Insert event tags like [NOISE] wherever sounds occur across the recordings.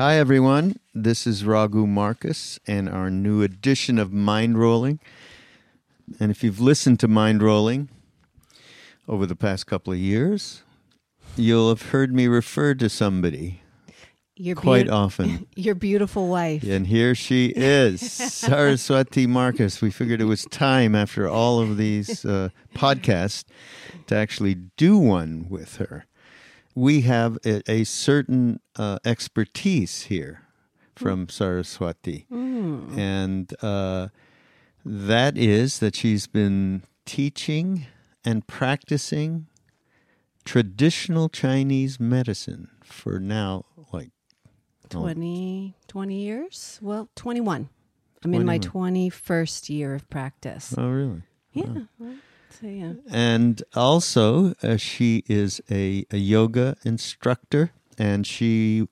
Hi, everyone. This is Raghu Markus and our new edition of Mind Rolling. And if you've listened to Mind Rolling over the past couple of years, you'll have heard me refer to somebody Your quite beau- often. [LAUGHS] Your beautiful wife. And here she is, [LAUGHS] Saraswati Markus. We figured it was time after all of these uh, podcasts to actually do one with her. We have a, a certain uh, expertise here from Saraswati. And uh, that is that she's been teaching and practicing traditional Chinese medicine for now, like, oh, 20, 20 years? Well, 21. I'm in my 21st year of practice. oh really? yeah. well, So, yeah. And also, uh, she is a, a yoga instructor, and she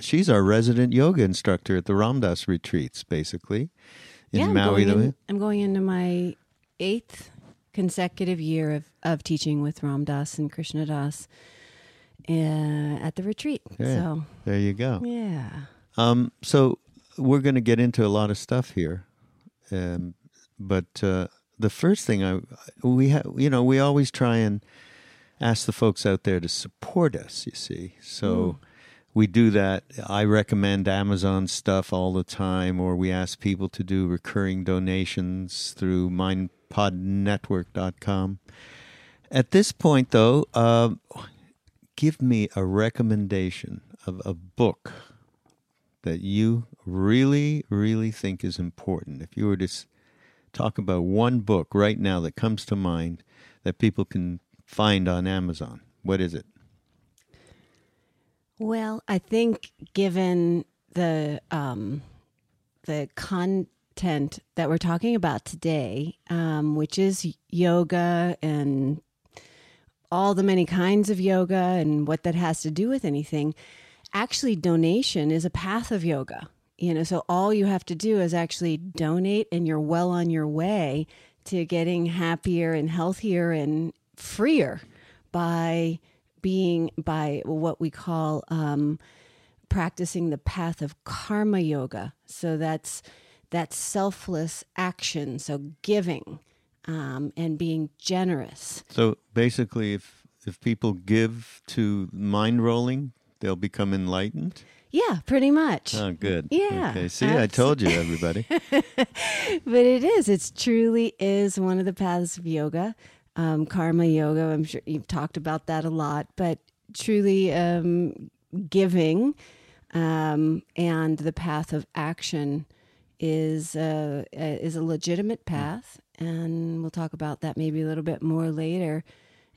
she's our resident yoga instructor at the Ram Dass retreats, basically in yeah, I'm Maui. going, in, I'm going into my eighth consecutive year of, of teaching with Ram Dass and Krishna Das uh, at the retreat. Yeah. So, There you go. yeah. Um, so we're going to get into a lot of stuff here, um, but uh, the first thing I we have, you know, we always try and ask the folks out there to support us. You see, so we do that. I recommend Amazon stuff all the time, or we ask people to do recurring donations through mindpodnetwork.com. At this point, though, um, give me a recommendation of a book that you really, really think is important. If you were to talk about one book right now that comes to mind that people can find on Amazon, what is it? Well, I think given the um, the content that we're talking about today, um, which is yoga and all the many kinds of yoga and what that has to do with anything, actually donation is a path of yoga. You know, so all you have to do is actually donate, and you're well on your way to getting happier and healthier and freer by being by what we call um, practicing the path of karma yoga. So that's that's selfless action. So giving um, and being generous. So basically, if if people give to mind rolling, they'll become enlightened. Yeah, pretty much. Oh, good. Yeah, Okay. See, I told you, everybody. [LAUGHS] but it is. It's truly is one of the paths of yoga, um, karma yoga. I'm sure you've talked about that a lot, but truly um, giving um, and the path of action is uh, is a legitimate path, and we'll talk about that maybe a little bit more later.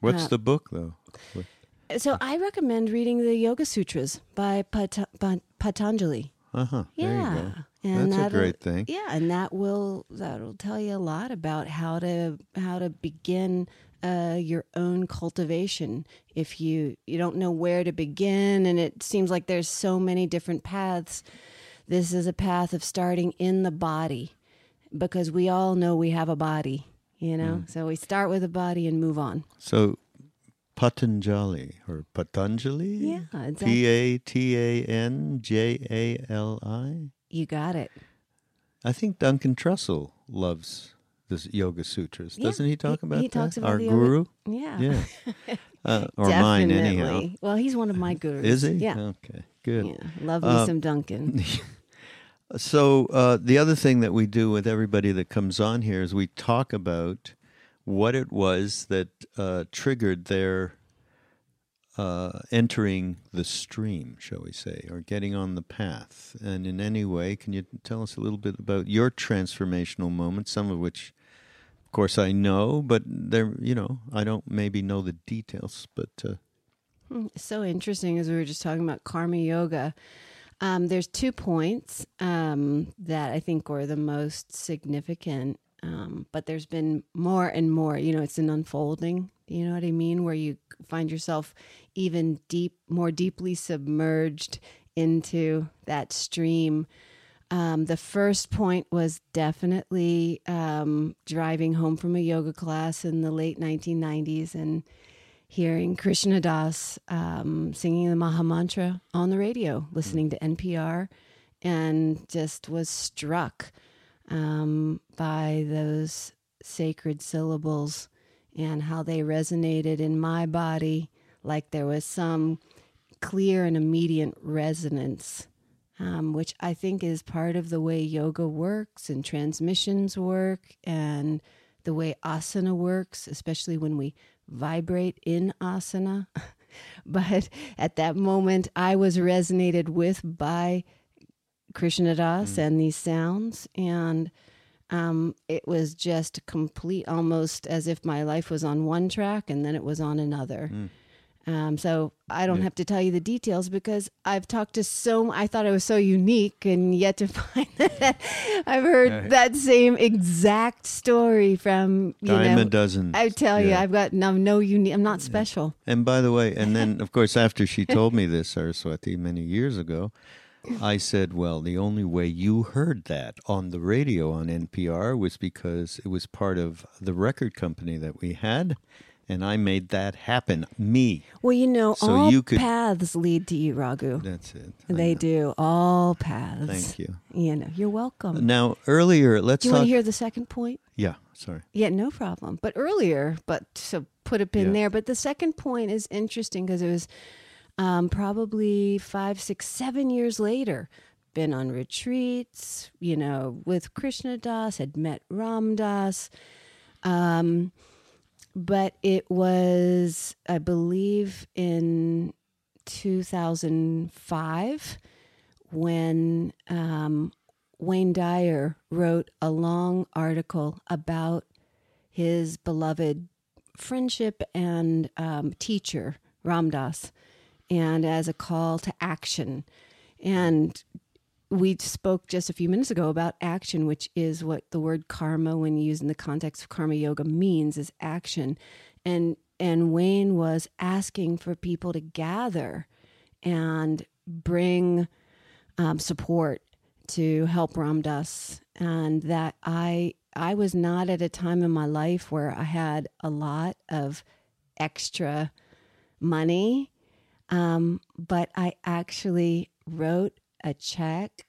What's Uh, the book, though? What- So I recommend reading the Yoga Sutras by Pat- Pat- Patanjali. Uh-huh. There you Yeah, and That's a great thing. Yeah, and that will that'll tell you a lot about how to how to begin uh, your own cultivation. If you you don't know where to begin, and it seems like there's so many different paths, this is a path of starting in the body, because we all know we have a body. You know, Mm. so we start with the body and move on. So Patanjali or Patanjali? Yeah, exactly. P A T A N J A L I. You got it. I think Duncan Trussell loves the Yoga Sutras. Yeah, Doesn't he talk he- about he that? talks about Our the yoga- guru? Yeah. Yeah. [LAUGHS] Uh, or mine, anyhow. Definitely. Well, he's one of my [LAUGHS] gurus. Is he? Yeah. Okay, good. Yeah. Love me Uh, some Duncan. [LAUGHS] So uh, the other thing that we do with everybody that comes on here is we talk about what it was that uh, triggered their uh, entering the stream, shall we say, or getting on the path. And in any way, can you tell us a little bit about your transformational moments? Some of which, of course, I know, but they're you know I don't maybe know the details, but. Uh, so interesting as we were just talking about karma yoga. Um, there's two points um, that I think were the most significant, um, but there's been more and more. You know, it's an unfolding. You know what I mean? Where you find yourself even deep, more deeply submerged into that stream. Um, the first point was definitely um, driving home from a yoga class in the late 1990s and hearing Krishna Das um, singing the Maha Mantra on the radio, listening to NPR, and just was struck um, by those sacred syllables and how they resonated in my body like there was some clear and immediate resonance, um, which I think is part of the way yoga works and transmissions work and the way asana works, especially when we vibrate in asana. [LAUGHS] but at that moment, I was resonated with by Krishna Das mm. and these sounds. And um, it was just complete, almost as if my life was on one track and then it was on another. Mm. Um, so I don't yeah. have to tell you the details because I've talked to so. I thought I was so unique, and yet to [LAUGHS] find that I've heard yeah. that same exact story from you dime know, a dozen. I tell yeah. you, I've got no, no unique. I'm not special. And by the way, and then [LAUGHS] of course after she told me this, Saraswati, many years ago, I said, well, the only way you heard that on the radio on NPR was because it was part of the record company that we had. And I made that happen, me. Well, you know, so all you could, paths lead to you, Raghu. That's it. they do. All paths. Thank you. You know, you're welcome. Now, earlier, let's. Do you talk... want to hear the second point? Yeah, sorry. Yeah, no problem. But earlier, but so put a pin yeah. there. But the second point is interesting because it was um, probably five, six, seven years later, been on retreats, you know, with Krishna Das, had met Ram Dass. Um, but it was, I believe, in 2005 when um, Wayne Dyer wrote a long article about his beloved friendship and um, teacher, Ram Dass, and as a call to action. And we spoke just a few minutes ago about action, which is what the word karma, when used in the context of karma yoga, means is action. And and Wayne was asking for people to gather and bring um, support to help Ram Dass, and that I I was not at a time in my life where I had a lot of extra money um, but I actually wrote a check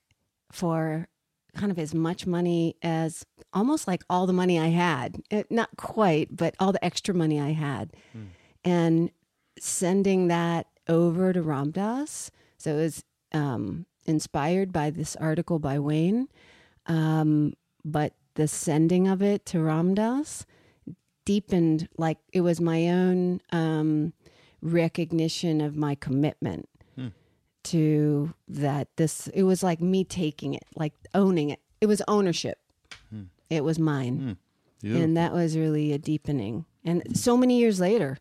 for kind of as much money as almost like all the money I had. It, uh, not quite, but all the extra money I had. Mm. And sending that over to Ram Dass. So it was um, inspired by this article by Wayne. Um, but the sending of it to Ram Dass deepened like it was my own um, recognition of my commitment. To that this it was like me taking it like owning it. It was ownership. Hmm. it was mine. Hmm. and that was really a deepening. And so many years later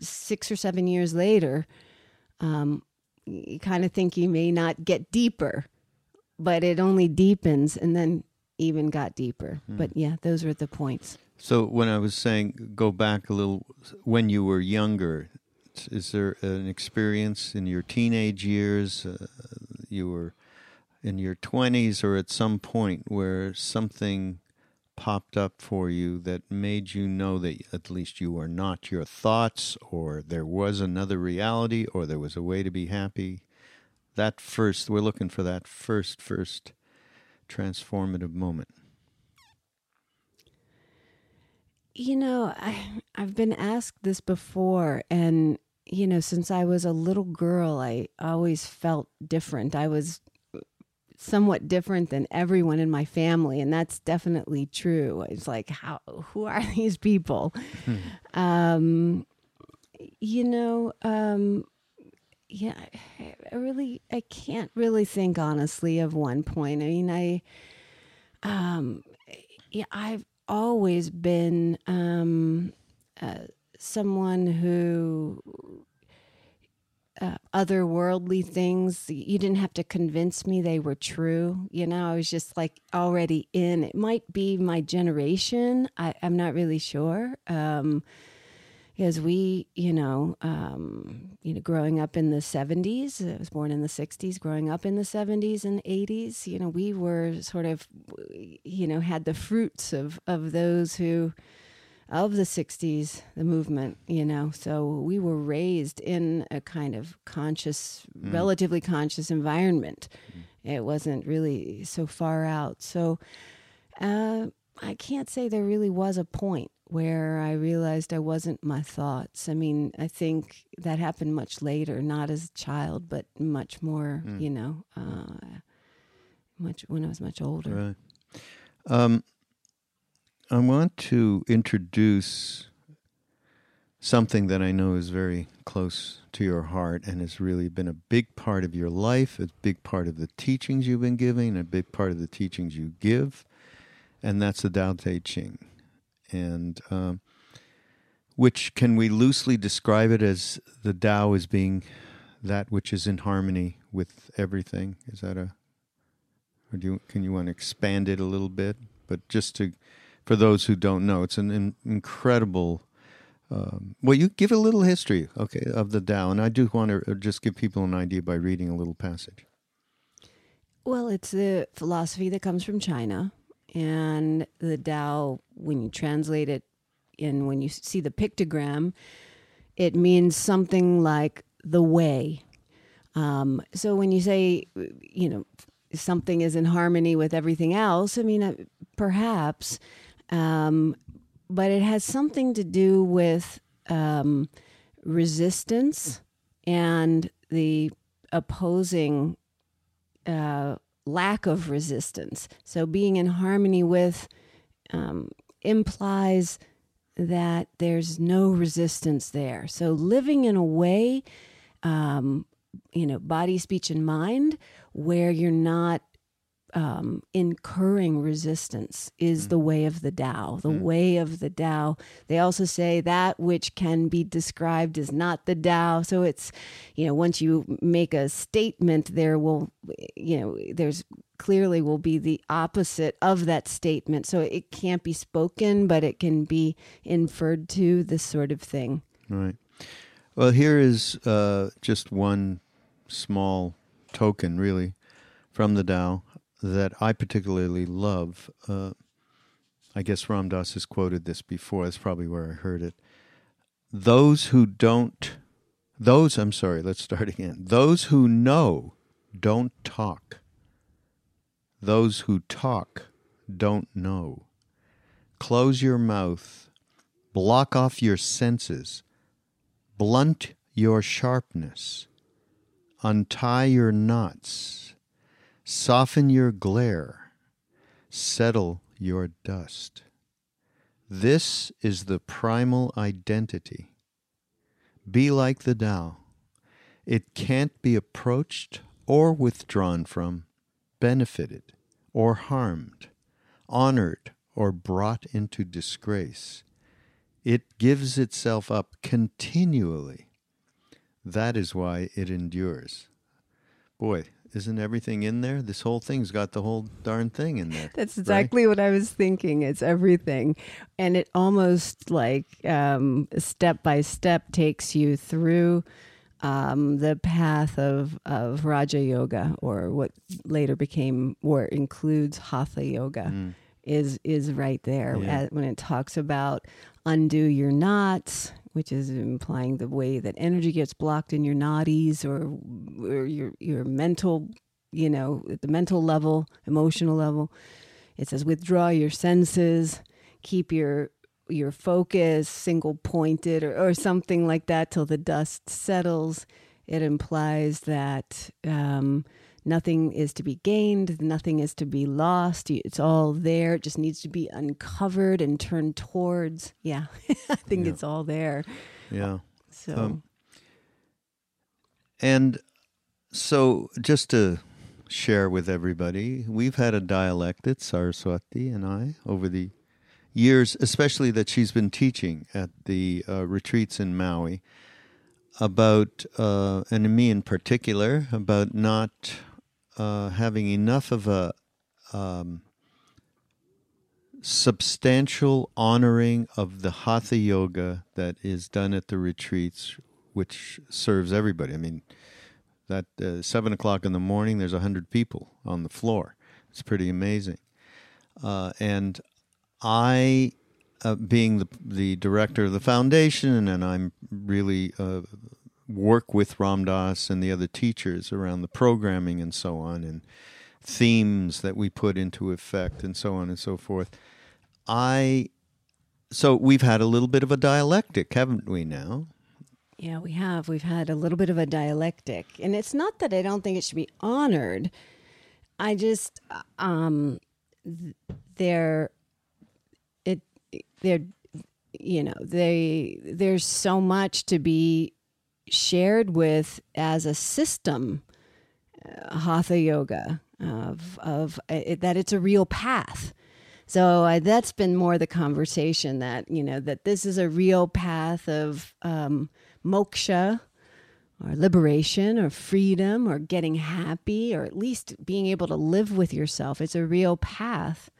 six or seven years later um, you kind of think you may not get deeper but it only deepens and then even got deeper. Hmm. but yeah those were the points. So when i was saying go back a little when you were younger is there an experience in your teenage years, uh, you were in your 20s, or at some point where something popped up for you that made you know that at least you are not your thoughts, or there was another reality, or there was a way to be happy? That first, we're looking for that first, first transformative moment. You know, I I've been asked this before and you know, since I was a little girl, I always felt different. I was somewhat different than everyone in my family, and that's definitely true. It's like, how? Who are [LAUGHS] these people? Hmm. Um, you know, um, yeah, I really, I can't really think honestly of one point. I mean, I, um, yeah, I've always been um, uh, someone who uh, otherworldly things. You didn't have to convince me they were true. You know, I was just like already in. It might be my generation. I, am not really sure. Um, because we, you know, um, you know, growing up in the 70s, I was born in the 60s, growing up in the 70s and 80s, you know, we were sort of, you know, had the fruits of, of those who, of the 60s, the movement, you know. So we were raised in a kind of conscious, mm. relatively conscious environment. Mm. It wasn't really so far out. So uh, I can't say there really was a point where I realized I wasn't my thoughts. I mean, I think that happened much later, not as a child, but much more, mm. you know, uh, much when I was much older. Right. Um, I want to introduce something that I know is very close to your heart and has really been a big part of your life, a big part of the teachings you've been giving, a big part of the teachings you give, and that's the Tao Te Ching. And um, which can we loosely describe it as the Tao as being that which is in harmony with everything? Is that a, or do you, can you want to expand it a little bit? But just to for those who don't know. It's an in, incredible. Um, well, you give a little history, okay, of the Tao, and I do want to uh, just give people an idea by reading a little passage. Well, it's the philosophy that comes from China, and the Tao, when you translate it, and when you see the pictogram, it means something like the way. Um, so when you say, you know, something is in harmony with everything else, I mean, uh, perhaps um, but it has something to do with um, resistance and the opposing uh, lack of resistance. So being in harmony with um, implies that there's no resistance there. So living in a way, um, you know, body, speech, and mind, where you're not um, incurring resistance is mm. the way of the Tao, the mm. way of the Tao. They also say that which can be described is not the Tao. So it's, you know, once you make a statement, there will, you know, there's clearly will be the opposite of that statement. So it can't be spoken, but it can be inferred to, this sort of thing. Right. Well, here is uh, just one small token, really, from the Tao that I particularly love. Uh, I guess Ram Dass has quoted this before. That's probably where I heard it. Those who don't, those, I'm sorry, let's start again. Those who know don't talk. Those who talk don't know. Close your mouth, block off your senses, blunt your sharpness, untie your knots Soften your glare, settle your dust. This is the primal identity. Be like the Tao. It can't be approached or withdrawn from, benefited or harmed, honored or brought into disgrace. It gives itself up continually. That is why it endures. Boy, isn't everything in there? This whole thing's got the whole darn thing in there. That's exactly right? what I was thinking. It's everything. And it almost like um, step by step takes you through um, the path of, of Raja Yoga, or what later became, or includes Hatha Yoga. Mm. Is is right there yeah. when it talks about undo your knots, which is implying the way that energy gets blocked in your nadis or, or your your mental, you know, at the mental level, emotional level. It says withdraw your senses, keep your your focus single pointed or, or something like that till the dust settles. It implies that um, nothing is to be gained, nothing is to be lost. It's all there. It just needs to be uncovered and turned towards. Yeah, [LAUGHS] I think yeah. it's all there. Yeah. So. Um, and so, just to share with everybody, we've had a dialectic, Saraswati and I, over the years, especially that she's been teaching at the uh, retreats in Maui about, uh, and me in particular, about not uh, having enough of a um, substantial honoring of the hatha yoga that is done at the retreats, which serves everybody. I mean, that uh, seven o'clock in the morning, there's a hundred people on the floor. It's pretty amazing, uh, and I uh, being the the director of the foundation, and I'm really uh, work with Ram Dass and the other teachers around the programming and so on, and themes that we put into effect, and so on and so forth. I so we've had a little bit of a dialectic, haven't we? Now, Yeah, we have. We've had a little bit of a dialectic. And it's not that I don't think it should be honored. I just um th- they're it they're you know, they there's so much to be shared with as a system uh, hatha yoga of of uh, it, that it's a real path. So uh, that's been more the conversation that you know that this is a real path of um, moksha or liberation or freedom or getting happy or at least being able to live with yourself. It's a real path.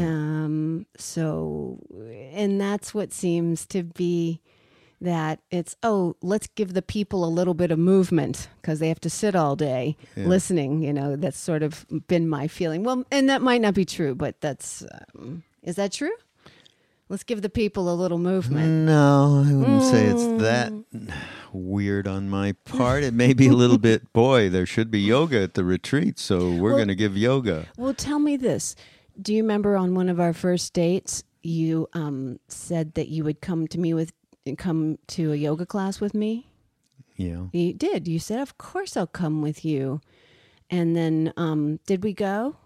Um, so, and that's what seems to be that it's, oh, let's give the people a little bit of movement because they have to sit all day listening. You know, that's sort of been my feeling. Well, and that might not be true, but that's, um, is that true? Let's give the people a little movement. no, I wouldn't say it's that weird on my part. It may be a little bit. [LAUGHS] Boy, there should be yoga at the retreat, so we're Well- going to give yoga. Well, tell me this. Do you remember on one of our first dates, you um, said that you would come to me with come to a yoga class with me? Yeah, You did. You said, "Of course, I'll come with you." And then, um, did we go?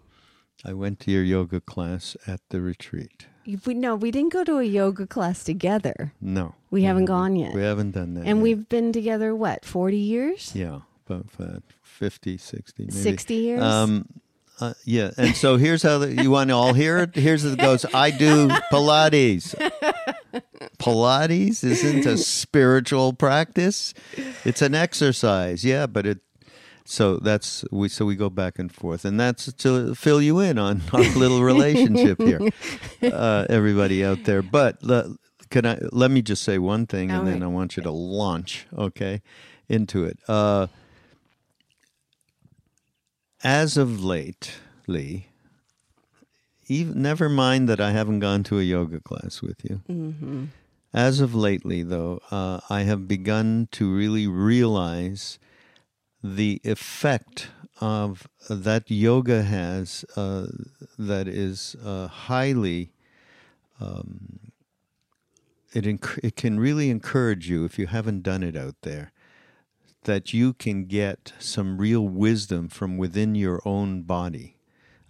I went to your yoga class at the retreat. We, no, we didn't go to a yoga class together. No, We haven't gone yet. we haven't done that. and yet. we've been together what forty years, yeah, about uh, 50, 60, maybe. sixty years. Um, uh, yeah, and so here's how the, you want to all hear it. Here's how it goes. I do Pilates. Pilates isn't a spiritual practice; it's an exercise. Yeah, but it. So that's we. So we go back and forth, and that's to fill you in on our little relationship here, [LAUGHS] uh, everybody out there. But le, can I? Let me just say one thing, and All then. I want you to launch, okay, into it. Uh, as of lately, even, never mind that I haven't gone to a yoga class with you. mm-hmm. As of lately, though, uh, I have begun to really realize the effect of that yoga has uh, that is uh, highly. Um, it enc- it can really encourage you if you haven't done it out there that you can get some real wisdom from within your own body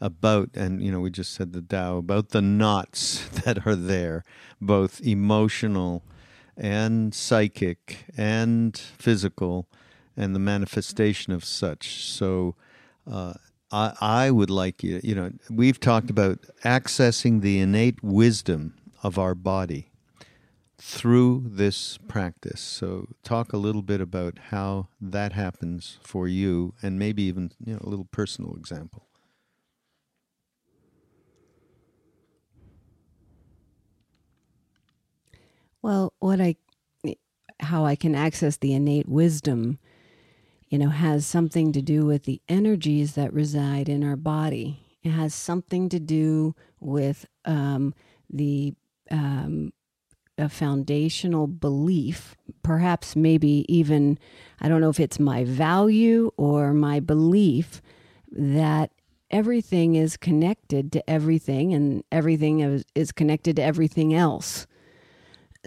about and you know we just said the Tao about the knots [LAUGHS] that are there both emotional and psychic and physical and the manifestation of such. So uh, I, I would like you you know we've talked about accessing the innate wisdom of our body through this practice. So, talk a little bit about how that happens for you, and maybe even you know a little personal example. Well, what I, how I can access the innate wisdom, you know, has something to do with the energies that reside in our body. It has something to do with um, the um, a foundational belief, perhaps maybe even, I don't know if it's my value or my belief that everything is connected to everything and everything is, connected to everything else.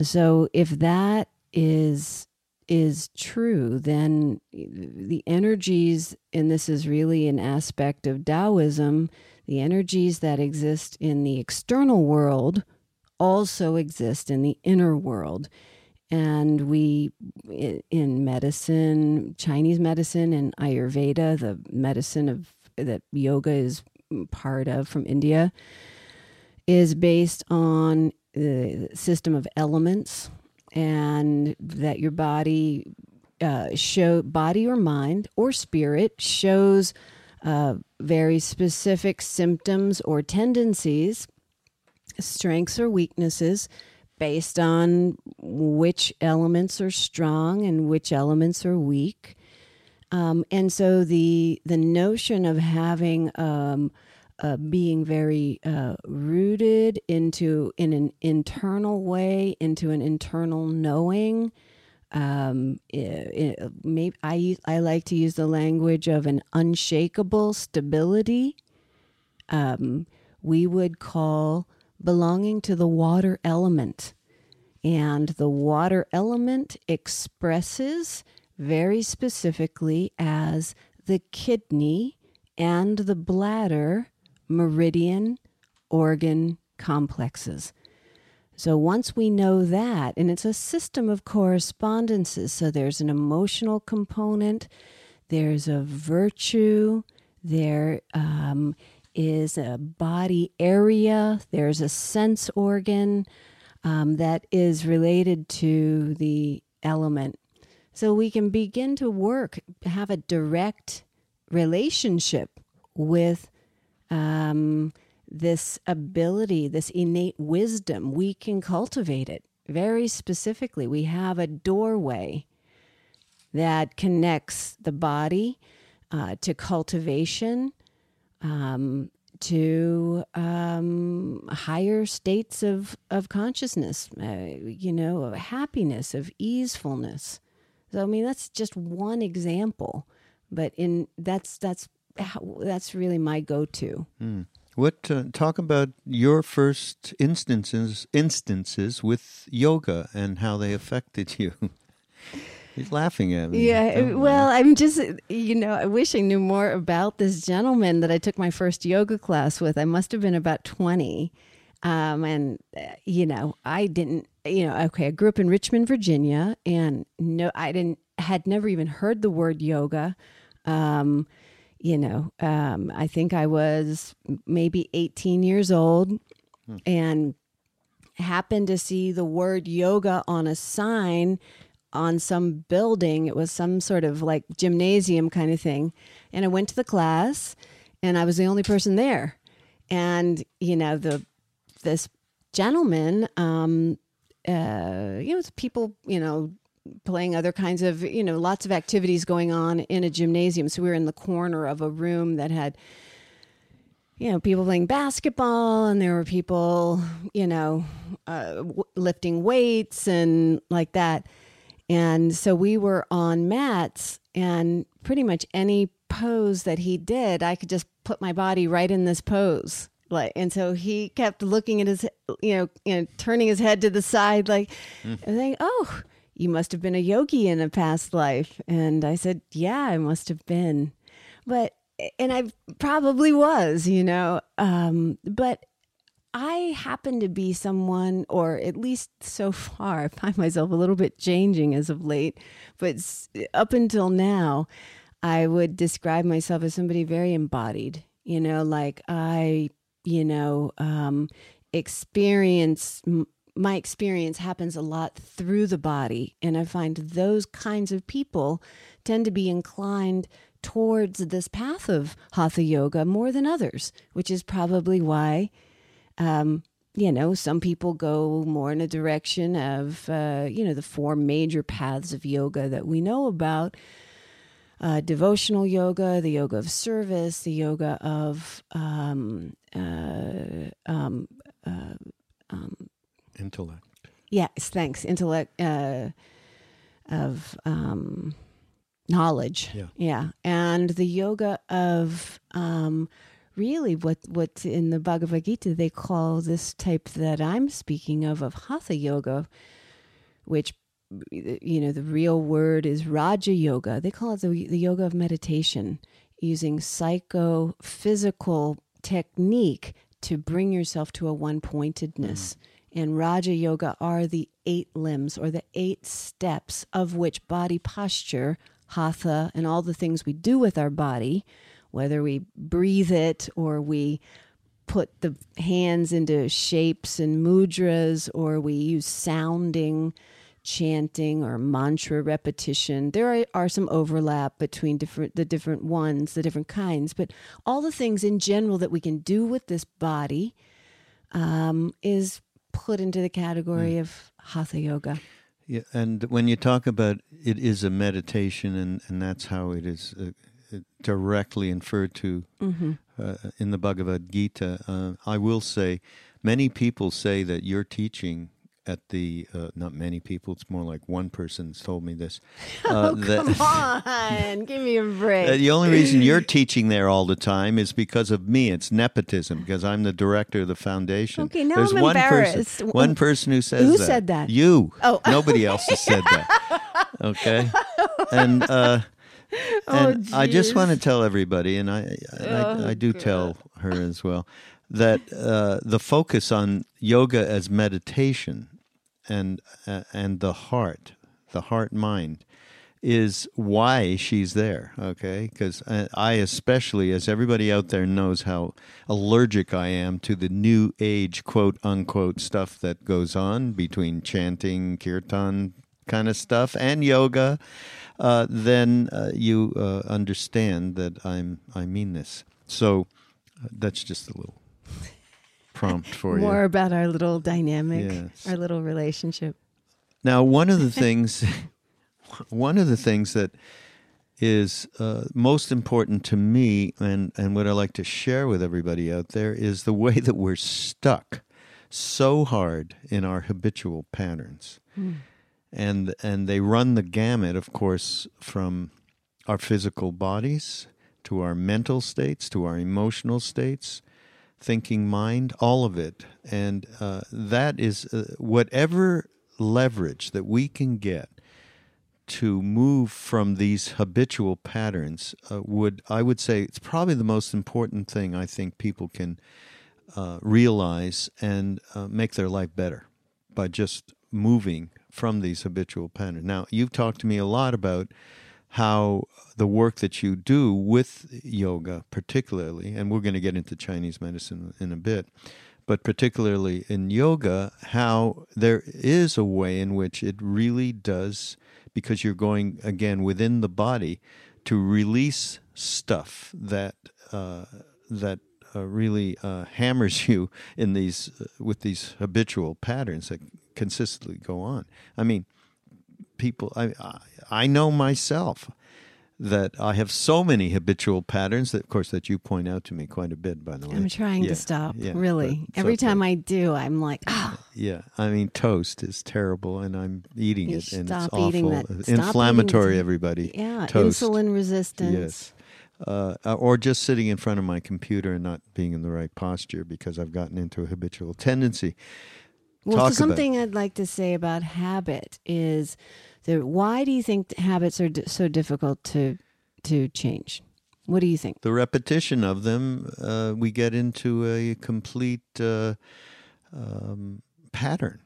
So if that is is true, then the energies, and this is really an aspect of Taoism, the energies that exist in the external world also exist in the inner world. And we, in medicine, Chinese medicine and Ayurveda, the medicine of that yoga is part of from India, is based on the system of elements and that your body uh, show body or mind or spirit shows uh, very specific symptoms or tendencies strengths or weaknesses based on which elements are strong and which elements are weak um, and so the the notion of having um, uh, being very uh, rooted into in an internal way, into an internal knowing. Um, it, it, maybe I I like to use the language of an unshakable stability. Um, we would call belonging to the water element, and the water element expresses very specifically as the kidney and the bladder meridian organ complexes. So once we know that, and it's a system of correspondences, so there's an emotional component, there's a virtue, there um, is a body area, there's a sense organ um, that is related to the element. So we can begin to work, have a direct relationship with um, this ability, this innate wisdom. We can cultivate it very specifically. We have a doorway that connects the body uh, to cultivation, um, to um, higher states of, of consciousness, uh, you know, of happiness, of easefulness. So, I mean, that's just one example, but in that's that's that's really my go-to. Mm. What uh, talk about your first instances instances with yoga and how they affected [LAUGHS] you? He's laughing at me. Yeah, well, I'm just you know, I wish I knew more about this gentleman that I took my first yoga class with. I must have been about 20. Um, and uh, you know, I didn't, you know, okay, I grew up in Richmond, Virginia, and no, I didn't, had never even heard the word yoga. Um, you know, um, I think I was maybe 18 years old hmm. and happened to see the word yoga on a sign on some building. It was some sort of like gymnasium kind of thing. And I went to the class and I was the only person there. And, you know, the this gentleman, um, uh, you know, people, you know, playing other kinds of, you know, lots of activities going on in a gymnasium. So we were in the corner of a room that had, you know, people playing basketball, and there were people, you know, uh, w- lifting weights and like that. And so we were on mats, and pretty much any pose that he did, I could just put my body right in this pose. Like, and so he kept looking at his, you know, you know, turning his head to the side, like, mm. and saying, "Oh, you must have been a yogi in a past life. And I said, Yeah, I must have been. But, and I probably was, you know. Um, but I happen to be someone, or at least so far, [LAUGHS] I find myself a little bit changing as of late. But up until now, I would describe myself as somebody very embodied, you know, like I, you know, um, experience my experience happens a lot through the body. And I find those kinds of people tend to be inclined towards this path of hatha yoga more than others, which is probably why, um, you know, some people go more in a direction of, uh, you know, the four major paths of yoga that we know about. Uh, devotional yoga, the yoga of service, the yoga of um, uh, um, uh, um, intellect. Yes, thanks. Intellect uh, of um, knowledge. Yeah. yeah, and the yoga of um, really what what in the Bhagavad Gita they call this type that I'm speaking of of hatha yoga, which you know the real word is Raja Yoga. They call it the, the yoga of meditation, using psychophysical technique to bring yourself to a one pointedness. Mm and Raja Yoga are the eight limbs or the eight steps of which body posture, hatha, and all the things we do with our body, whether we breathe it or we put the hands into shapes and mudras or we use sounding, chanting, or mantra repetition. There are, are some overlap between different the different ones, the different kinds, but all the things in general that we can do with this body um, is put into the category mm. of hatha yoga. Yeah, and when you talk about it is a meditation, and, and that's how it is uh, directly inferred to mm-hmm. uh, in the Bhagavad Gita. Uh, I will say, many people say that your teaching at the uh, not many people it's more like one person's told me this [LAUGHS] uh, oh, come [LAUGHS] on. Give me a break. Uh, the only reason you're [LAUGHS] teaching there all the time is because of me. It's nepotism because i'm the director of the foundation. Okay now There's I'm one embarrassed. person one person who says who that. said that? You. Oh. Nobody else has said that. Okay? And uh [LAUGHS] Oh, and I just want to tell everybody, and I, and I, Oh, I do God. tell her as well, that uh, the focus on yoga as meditation and uh, and the heart, the heart mind, is why she's there. Okay, because I especially, as everybody out there knows, how allergic I am to the new age quote unquote stuff that goes on between chanting, kirtan kind of stuff, and yoga. Uh, then uh, you uh, understand that I'm I mean this. So uh, that's just a little prompt for you. more about our little dynamic Yes. our little relationship Now, one of the [LAUGHS] things, [LAUGHS] one of the things that is uh, most important to me, and and what I like to share with everybody out there, is the way that we're stuck so hard in our habitual patterns, and and they run the gamut, of course, from our physical bodies to our mental states to our emotional states thinking mind, all of it. And uh, that is uh, whatever leverage that we can get to move from these habitual patterns uh, would, I would say, it's probably the most important thing I think people can uh, realize and uh, make their life better by just moving from these habitual patterns. Now, you've talked to me a lot about how the work that you do with yoga, particularly, and we're going to get into Chinese medicine in a bit, but particularly in yoga, how there is a way in which it really does, because you're going again within the body, to release stuff that uh, that uh, really uh, hammers [LAUGHS] you in these uh, with these habitual patterns that consistently go on. I mean, people I, I I know myself that I have so many habitual patterns that of course that you point out to me quite a bit by the way. i'm trying Yeah, to stop yeah, really every okay. time i do i'm like oh Yeah, I mean toast is terrible and I'm eating You it and it's awful. eating that- stop eating inflammatory everybody. yeah Toast. insulin resistance Yes. Uh, uh, or just sitting in front of my computer and not being in the right posture because I've gotten into a habitual tendency. Well, something I'd like to say about habit is that why do you think habits are d- so difficult to to change? What do you think? the repetition of them, uh, we get into a complete uh, um, pattern.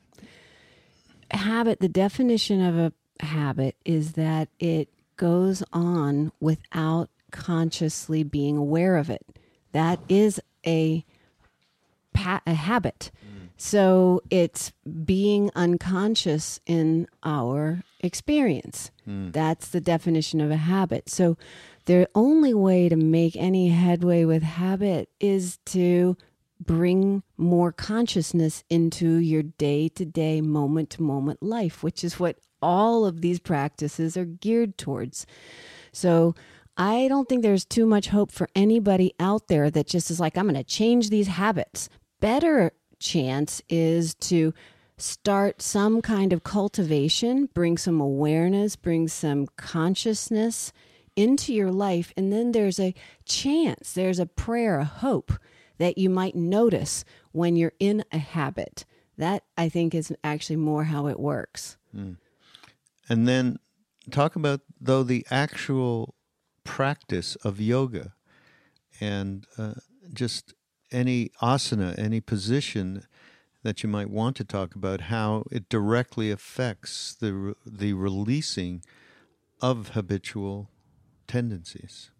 Habit, the definition of a habit is that it goes on without consciously being aware of it. That is a pa- a habit. So it's being unconscious in our experience. Hmm. That's the definition of a habit. So the only way to make any headway with habit is to bring more consciousness into your day to day, moment to moment life, which is what all of these practices are geared towards. So I don't think there's too much hope for anybody out there that just is like, I'm going to change these habits. Better chance is to start some kind of cultivation, bring some awareness, bring some consciousness into your life. And then there's a chance, there's a prayer, a hope that you might notice when you're in a habit. That I think is actually more how it works. And then talk about, though, the actual practice of yoga and uh, just any asana, any position that you might want to talk about, how it directly affects the, the releasing of habitual tendencies.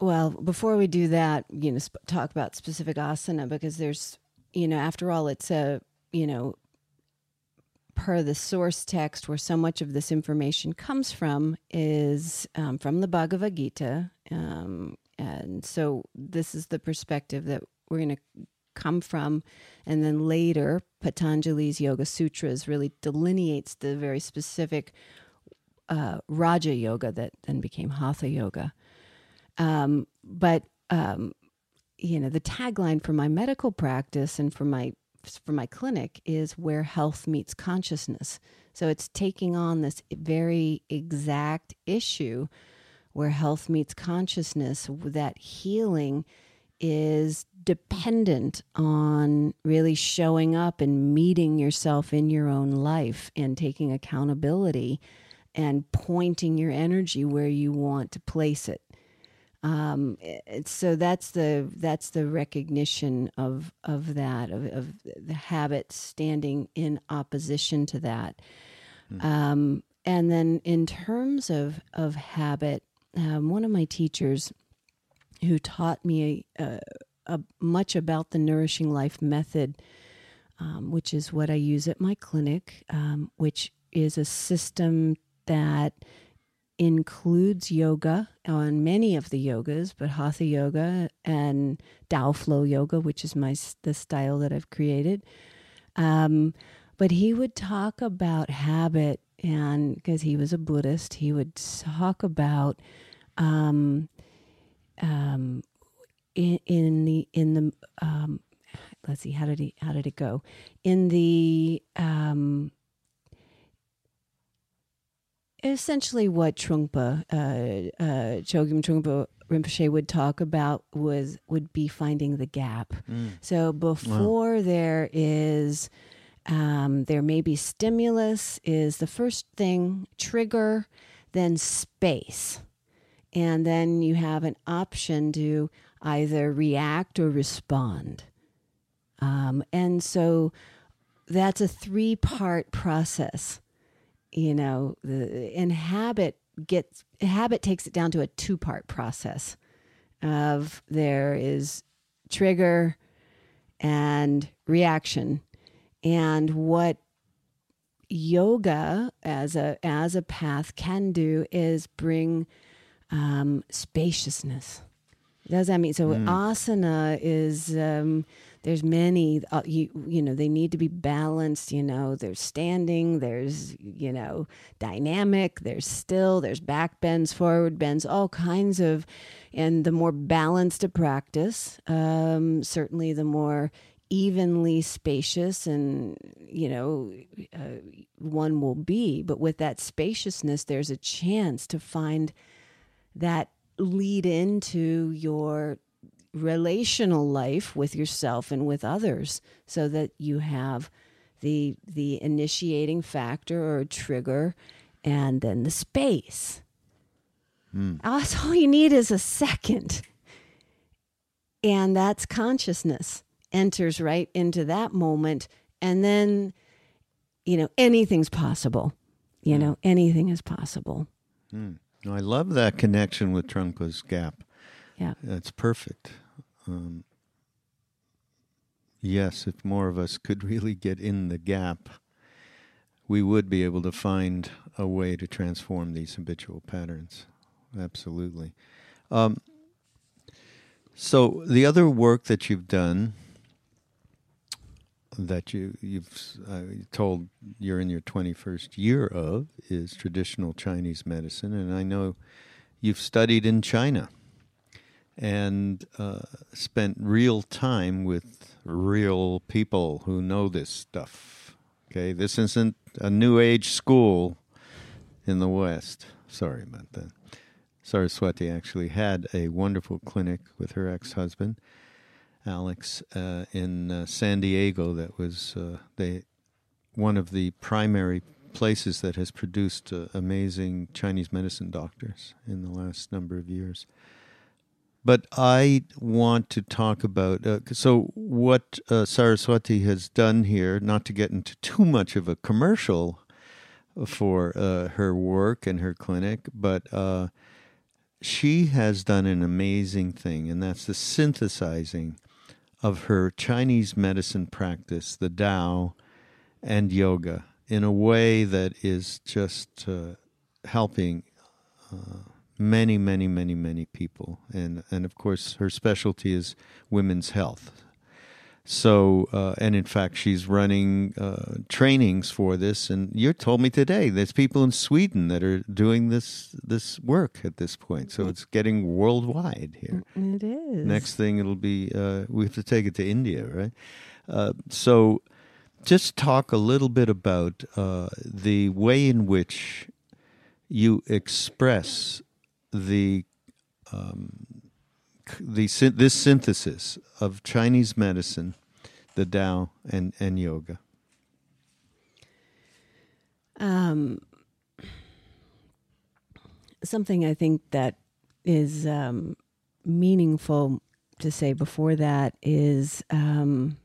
Well, before we do that, you know, sp- talk about specific asana because there's, you know, after all, it's a, you know, per the source text where so much of this information comes from is um, from the Bhagavad Gita. Um, and so this is the perspective that we're going to come from. And then later, Patanjali's Yoga Sutras really delineates the very specific uh, Raja Yoga that then became Hatha Yoga. Um, but um, you know, the tagline for my medical practice and for my for my clinic is where health meets consciousness. So it's taking on this very exact issue where health meets consciousness, that healing is dependent on really showing up and meeting yourself in your own life and taking accountability and pointing your energy where you want to place it. Um, so that's the that's the recognition of of that of, of the habit standing in opposition to that. Mm. Um, and then in terms of of habit, um, one of my teachers who taught me uh, uh, much about the nourishing life method, um, which is what I use at my clinic, um, which is a system that includes yoga on many of the yogas, but Hatha yoga and Tao flow yoga, which is my the style that I've created. Um, but he would talk about habit, and because he was a Buddhist, he would talk about um, um, in, in the in the um, let's see how did he how did it go in the um, essentially what Trungpa uh, uh, Chogyam Trungpa Rinpoche would talk about was would be finding the gap. Mm. So before wow. there is um, there may be stimulus is the first thing trigger, then space and then you have an option to either react or respond. Um, and so that's a three part process. You know, the, and habit gets habit takes it down to a two part process of there is trigger and reaction and what yoga as a as a path can do is bring um, spaciousness. Does that mean? So mm. asana is um, there's many uh, you you know they need to be balanced. You know there's standing, there's you know dynamic, there's still, there's back bends, forward bends, all kinds of, and the more balanced a practice, um, certainly the more evenly spacious and you know uh, one will be. But with that spaciousness, there's a chance to find that lead into your relational life with yourself and with others so that you have the the initiating factor or trigger and then the space mm. that's all you need is a second and that's consciousness enters right into that moment and then you know anything's possible you know anything is possible mm. I love that connection with Trungpa's Gap. Yeah. That's perfect. Um, yes, if more of us could [LAUGHS] really get in the gap, we would be able to find a way to transform these habitual patterns. Absolutely. Um, so, the other work that you've done that you you've uh, told you're in your 21st year of is traditional Chinese medicine, and I know you've studied in China and uh, spent real time with real people who know this stuff. Okay, this isn't a new age school in the West. Sorry about that. Saraswati actually had a wonderful clinic with her ex husband Alex, uh, in uh, San Diego. That was uh, they one of the primary places that has produced uh, amazing Chinese medicine doctors in the last number of years. But I want to talk about uh, so what uh, Saraswati has done here. Not to get into too much of a commercial for her work and her clinic, but she has done an amazing thing, and that's the synthesizing of her Chinese medicine practice, the Tao, and yoga in a way that is just uh, helping uh, many, many, many, many people. And, and of course, her specialty is women's health. So, uh, and in fact, she's running uh, trainings for this. And you told me today there's people in Sweden that are doing this this work at this point. So it's getting worldwide here. It is. Next thing, it'll be uh, we have to take it to India, right? Uh, so, just talk a little bit about uh, the way in which you express the um, the this synthesis of Chinese medicine, the Tao, and and yoga. Um, something I think that is um, meaningful to say before that is um,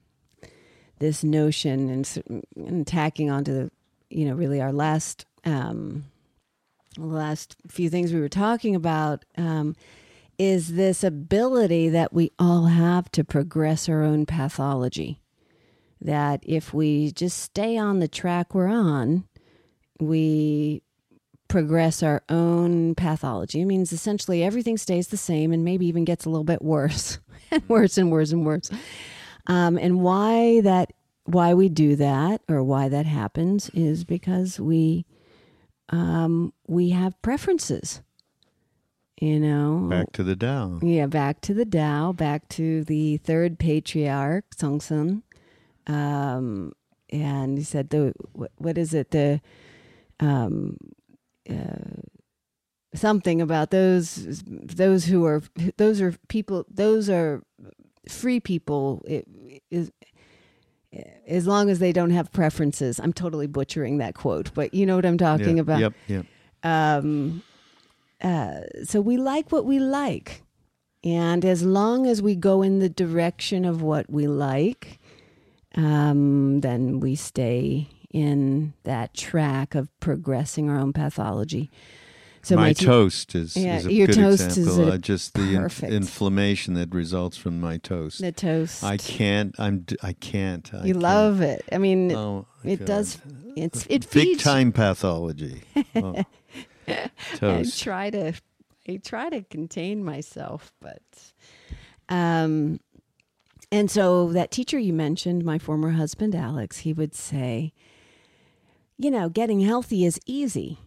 this notion and, and tacking onto the, you know, really our last um, last few things we were talking about um, is this ability that we all have to progress our own pathology. That if we just stay on the track we're on, we progress our own pathology. It means essentially everything stays the same and maybe even gets a little bit worse [LAUGHS] and worse and worse and worse. Um, and why that why we do that or why that happens is because we um, we have preferences. You know, back to the Tao. Yeah, back to the Tao, back to the third patriarch, Sengcan. Um, and he said, the what, what is it? The um, uh, something about those those who are those are people those are free people. It is as long as they don't have preferences. I'm totally butchering that quote, but you know what I'm talking yeah, about. Yep, yep. Um, uh, so we like what we like. And as long as we go in the direction of what we like, um, then we stay in that track of progressing our own pathology. So my, my te- toast is, yeah, is a your good toast example. Is uh, just the in- inflammation that results from my toast. The toast. I can't. I'm. I can't. I you can't. love it. I mean, oh, it God. does. It's it feeds big time pathology. [LAUGHS] Oh. [LAUGHS] I try to. I try to contain myself, but. Um, and so that teacher you mentioned, my former husband Alex, he would say, you know, getting healthy is easy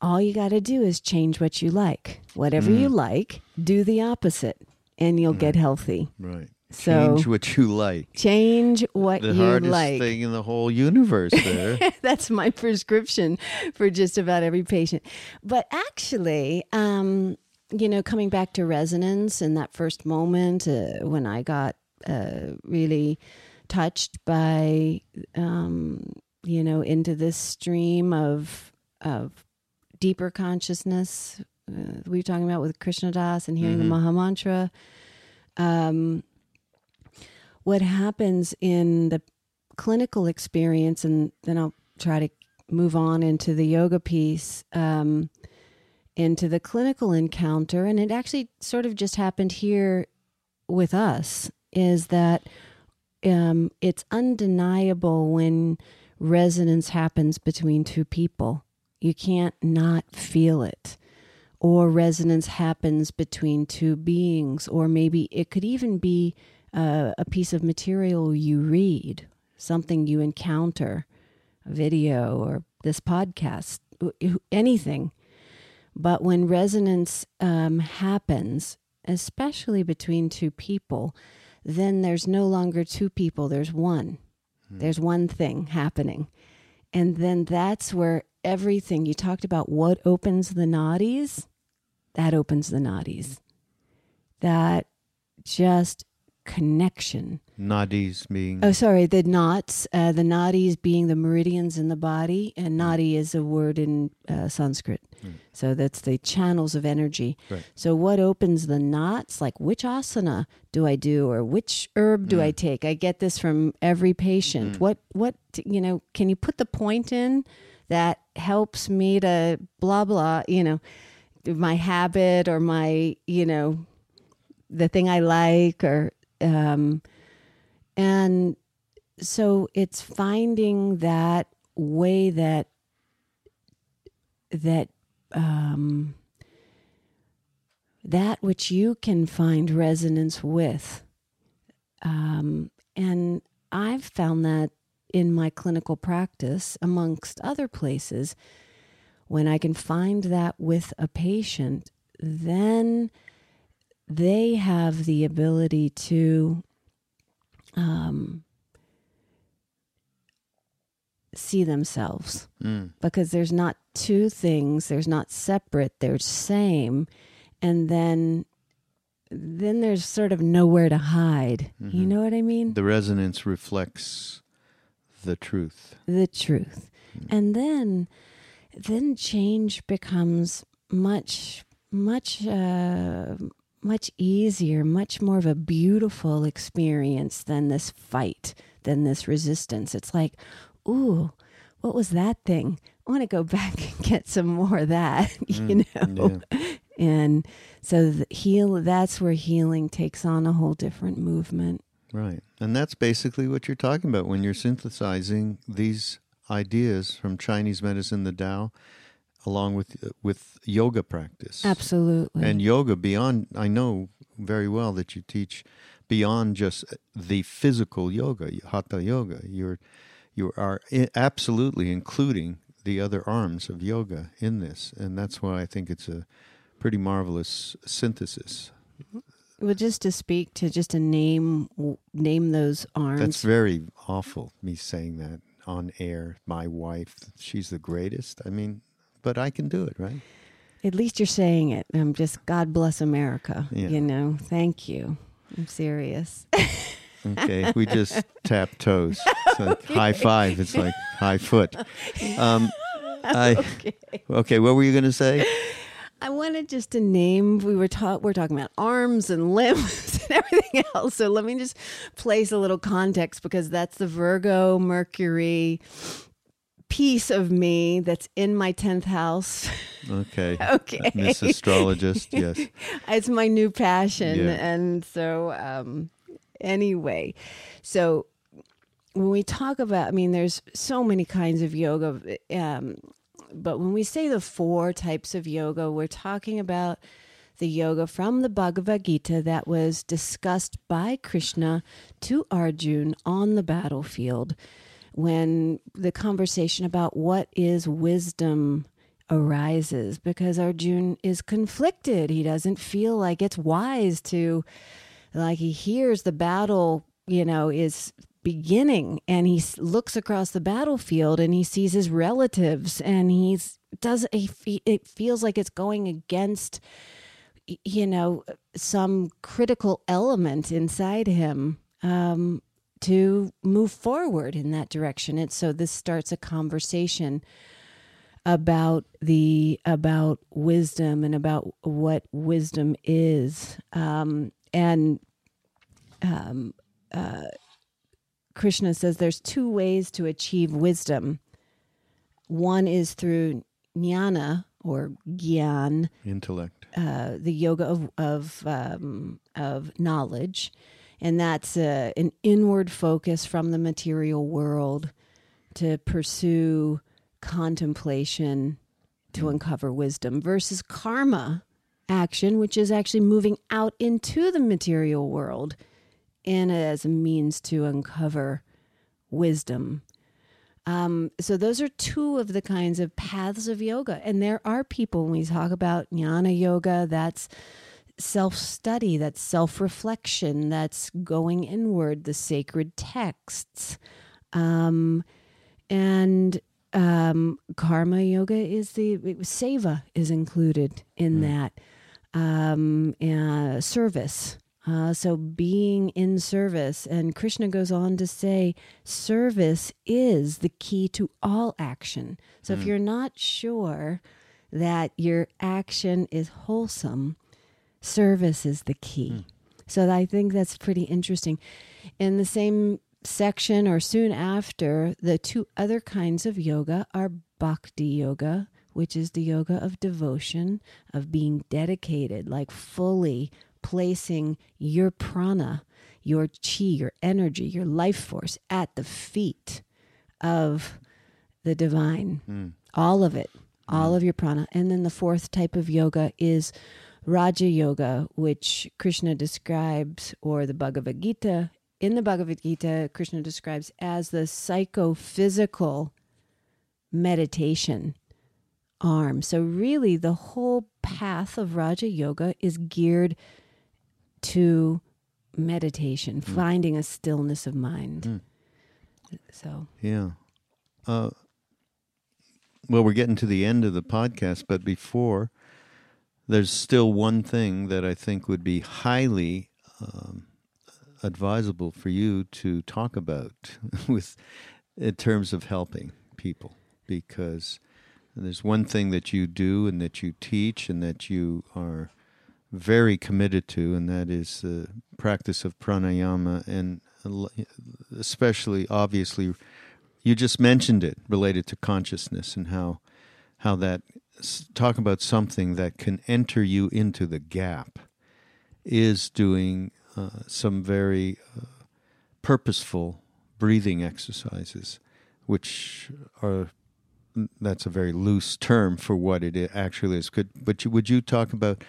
all you got to do is change what you like. Whatever mm. you like, do the opposite, and you'll mm. get healthy. Right. So change what you like. Change what the you hardest like. thing in the whole universe. There. [LAUGHS] That's my prescription for just about every patient. But actually, um, you know, coming back to resonance in that first moment uh, when I got uh, really touched by, um, you know, into this stream of of deeper consciousness uh, we were talking about with Krishna Das and hearing mm-hmm. the Maha Mantra. Um, what happens in the clinical experience, and then I'll try to move on into the yoga piece, um, into the clinical encounter, and it actually sort of just happened here with us, is that um, it's undeniable when resonance happens between two people. You can't not feel it. Or resonance happens between two beings, or maybe it could even be uh, a piece of material you read, something you encounter, a video or this podcast, anything. But when resonance um, happens, especially between two people, then there's no longer two people, there's one. Hmm. There's one thing happening. And then that's where everything. You talked about what opens the nadis. That opens the nadis. That just connection. Nadis being. Oh, sorry. The knots, uh, the nadis being the meridians in the body, and nadi is a word in uh, Sanskrit. Mm. So that's the channels of energy. Right. So what opens the knots? Like which asana do I do, or which herb do mm. I take? I get this from every patient. Mm. What what you know? Can you put the point in that helps me to blah blah? You know, my habit or my you know the thing I like or um, and so it's finding that way that that um, that which you can find resonance with. Um, and I've found that in my clinical practice, amongst other places, when I can find that with a patient, then they have the ability to um, see themselves. Mm. because there's not two things there's not separate they're same. And then then there's sort of nowhere to hide. You know what i mean? The resonance reflects the truth. the truth. And then then change becomes much much uh, much easier much more of a beautiful experience than this fight than this resistance. It's like ooh what was that thing? I want to go [LAUGHS] back and get some more of that [LAUGHS] you mm, know? and so the heal that's where healing takes on a whole different movement. Right. And that's basically what you're talking about when you're synthesizing these ideas from Chinese medicine, the Tao, along with with yoga practice. absolutely And yoga beyond I know very well that you teach beyond just the physical yoga, hatha yoga. You're you are i- absolutely including the other arms of yoga in this, and that's why I think it's a pretty marvelous synthesis. Well, just to speak to just to name name those arms. That's very awful, me saying that on air. My wife, she's the greatest. I mean, but I can do it, right? At least you're saying it. I'm just God bless America. Yeah. You know, thank you. I'm serious. [LAUGHS] Okay, we just tap toes. It's like [LAUGHS] high five. It's like high foot. Um, [LAUGHS] I, okay. what were you going to say? I wanted just to name. We were taught. We're talking about arms and limbs and everything else. So let me just place a little context because that's the Virgo Mercury piece of me that's in my tenth house. Okay. [LAUGHS] okay. Miss Astrologist, [LAUGHS] yes. it's my new passion Yeah. and so um anyway so when we talk about i mean there's so many kinds of yoga um but when we say the four types of yoga we're talking about the yoga from the Bhagavad Gita that was discussed by Krishna to Arjun on the battlefield when the conversation about what is wisdom arises because Arjun is conflicted. He doesn't feel like it's wise to, like, he hears the battle, you know, is beginning and he looks across the battlefield and he sees his relatives and he's does he, it feels like it's going against you know some critical element inside him um, to move forward in that direction. And so this starts a conversation about the about wisdom and about what wisdom is. Um, and um, uh, krishna says there's two ways to achieve wisdom. One is through jnana or gyan Intellect. uh, the yoga of of um, of knowledge, and that's uh, an inward focus from the material world to pursue contemplation to uncover wisdom versus karma action, which is actually moving out into the material world and as a means to uncover wisdom. Um, so those are two of the kinds of paths of yoga. And there are people when we talk about jnana yoga, that's self-study, that's self-reflection, that's going inward, the sacred texts. Um, and um, karma yoga is the seva is included in that um, uh, service. Uh, so being in service, and Krishna goes on to say, service is the key to all action. So if you're not sure that your action is wholesome, service is the key. Hmm. So I think that's pretty interesting. In the same section or soon after, the two other kinds of yoga are bhakti yoga, which is the yoga of devotion, of being dedicated, like fully placing your prana, your chi, your energy, your life force at the feet of the divine. Hmm. All of it, all hmm. of your prana. And then the fourth type of yoga is Raja Yoga, which Krishna describes, or the Bhagavad Gita in the Bhagavad Gita, Krishna describes as the psychophysical meditation arm. So, really, the whole path of Raja Yoga is geared to meditation, Hmm. finding a stillness of mind. So, Yeah. Uh, well, we're getting to the end of the podcast, but before, there's still one thing that I think would be highly um, advisable for you to talk about [LAUGHS] with in terms of helping people, because there's one thing that you do and that you teach and that you are very committed to, and that is the practice of pranayama, and especially, obviously, you just mentioned it related to consciousness and how how that talk about something that can enter you into the gap is doing uh, some very uh, purposeful breathing exercises, which are that's a very loose term for what it actually is. Could but you, would you talk about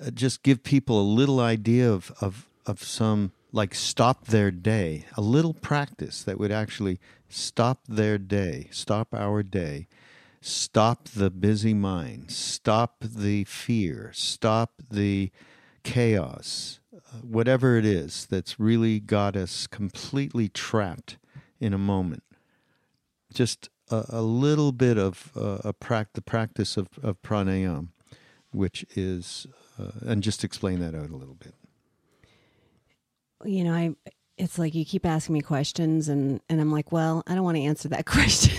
uh, just give people a little idea of, of of some like stop their day, a little practice that would actually stop their day, stop our day, stop the busy mind, stop the fear, stop the chaos, uh, whatever it is that's really got us completely trapped in a moment. Just a, a little bit of uh, a prac- the practice of, of pranayam, which is, uh, and just explain that out a little bit. you know, I it's like you keep asking me questions and and I'm like, well, I don't want to answer that [LAUGHS] question.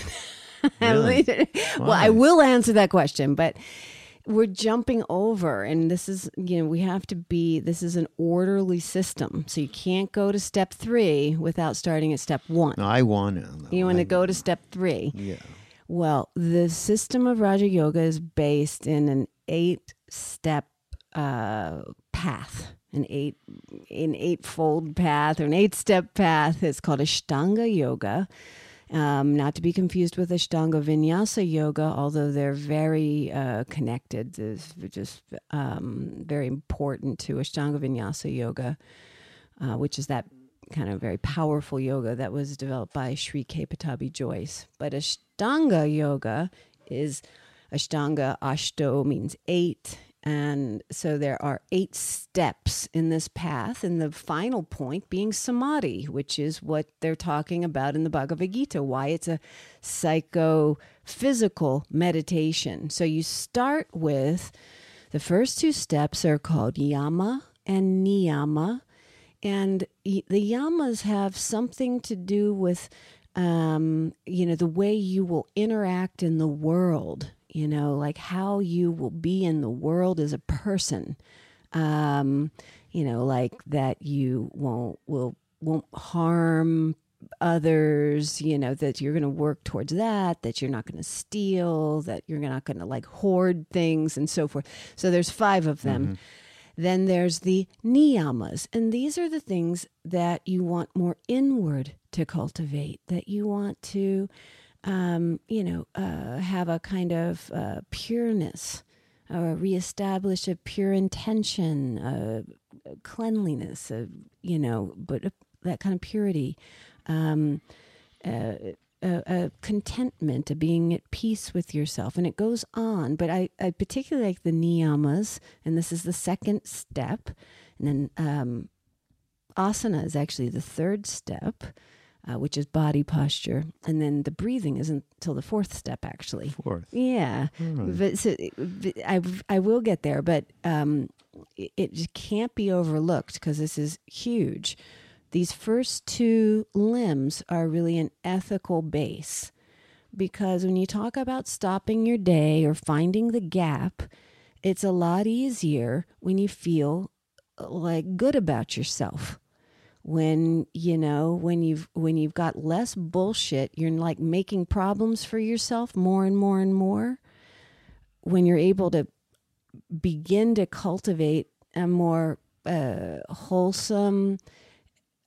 [LAUGHS] Really? well, I will answer that question, but we're jumping over and this is, you know, we have to be this is an orderly system. So you can't go to step 3 without starting at step 1. No, I want to. You want to go to step 3. Yeah. Well, the system of Raja Yoga is based in an eight step uh, path, an eight an eightfold path or an eight step path. It's called Ashtanga Yoga. Um, not to be confused with Ashtanga Vinyasa Yoga, although they're very uh, connected. It's just um, very important to Ashtanga Vinyasa Yoga, uh, which is that kind of very powerful yoga that was developed by Sri K. Pattabhi Jois. But Ashtanga Yoga is Ashtanga, Ashto means eight. And so there are eight steps in this path, and the final point being samadhi, which is what they're talking about in the Bhagavad Gita, why it's a psychophysical meditation. So you start with the first two steps are called yama and niyama. And the yamas have something to do with, um, you know, the way you will interact in the world, you know, like how you will be in the world as a person. Um, you know, like that you won't, will, won't harm others, you know, that you're going to work towards that, that you're not going to steal, that you're not going to like hoard things and so forth. So there's five of them. Then there's the niyamas, and these are the things that you want more inward to cultivate, that you want to, um, you know, uh, have a kind of uh, pureness, or reestablish a pure intention, uh, cleanliness, uh, you know, but that kind of purity. Um, uh, a, a contentment, a being at peace with yourself, and it goes on. But I, I particularly like the niyamas, and this is the second step, and then um, asana is actually the third step, uh, which is body posture, and then the breathing isn't until the fourth step, actually. Fourth. Yeah, but so, but I I will get there, but um, it, it can't be overlooked because this is huge. These first two limbs are really an ethical base because when you talk about stopping your day or finding the gap, it's a lot easier when you feel uh, like good about yourself when you know when you've when you've got less bullshit you're like making problems for yourself more and more and more. When you're able to begin to cultivate a more uh, wholesome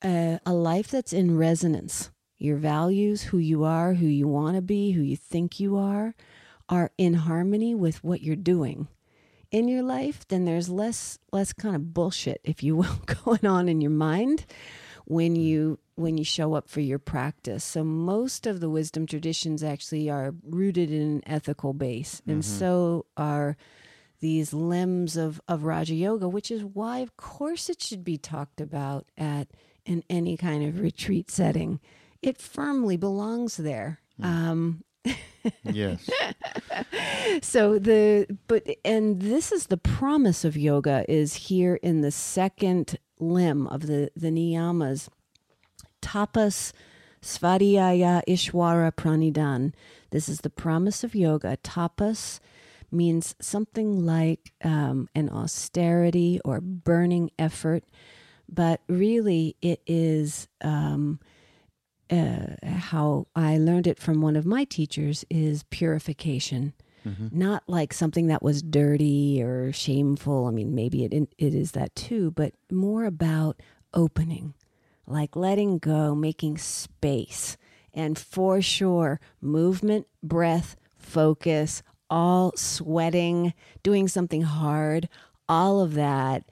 uh, a life that's in resonance. Your values who you are who you want to be who you think you are are in harmony with what you're doing in your life then there's less less kind of bullshit if you will [LAUGHS] going on in your mind when hmm. you when you show up for your practice. So most of the wisdom traditions actually are rooted in an ethical base, and mm-hmm. so are these limbs of of Raja Yoga, which is why, of course, it should be talked about at in any kind of retreat setting. It firmly belongs there. Hmm. Um, Yes. [LAUGHS] so the but and this is the promise of yoga is here in the second limb of the the niyamas. Tapas svadhyaya ishwara pranidan. This is the promise of yoga. Tapas means something like um, an austerity or burning effort but really it is um, uh, how I learned it from one of my teachers is purification. Not like something that was dirty or shameful. I mean, maybe it it is that too, but more about opening, like letting go, making space, and for sure, movement, breath, focus, all sweating, doing something hard, all of that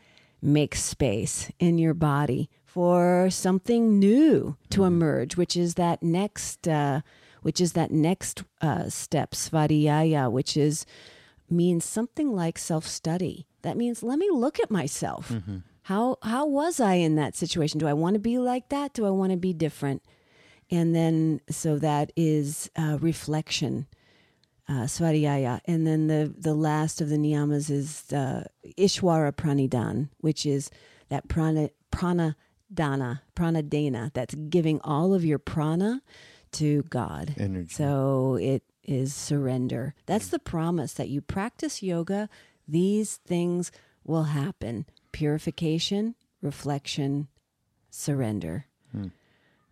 makes space in your body for something new to emerge, which is that next, uh, which is that next uh, step, svadhyaya, which is means something like self study. That means let me look at myself. How how was I in that situation? Do I want to be like that? Do I want to be different? And then so that is uh, reflection uh, Svadhyaya. And then the, the last of the niyamas is uh, Ishwara Pranidan, which is that prana, prana dana, prana dana, that's giving all of your prana to God. Energy. So it is surrender. That's the promise that you practice yoga, these things will happen purification, reflection, surrender.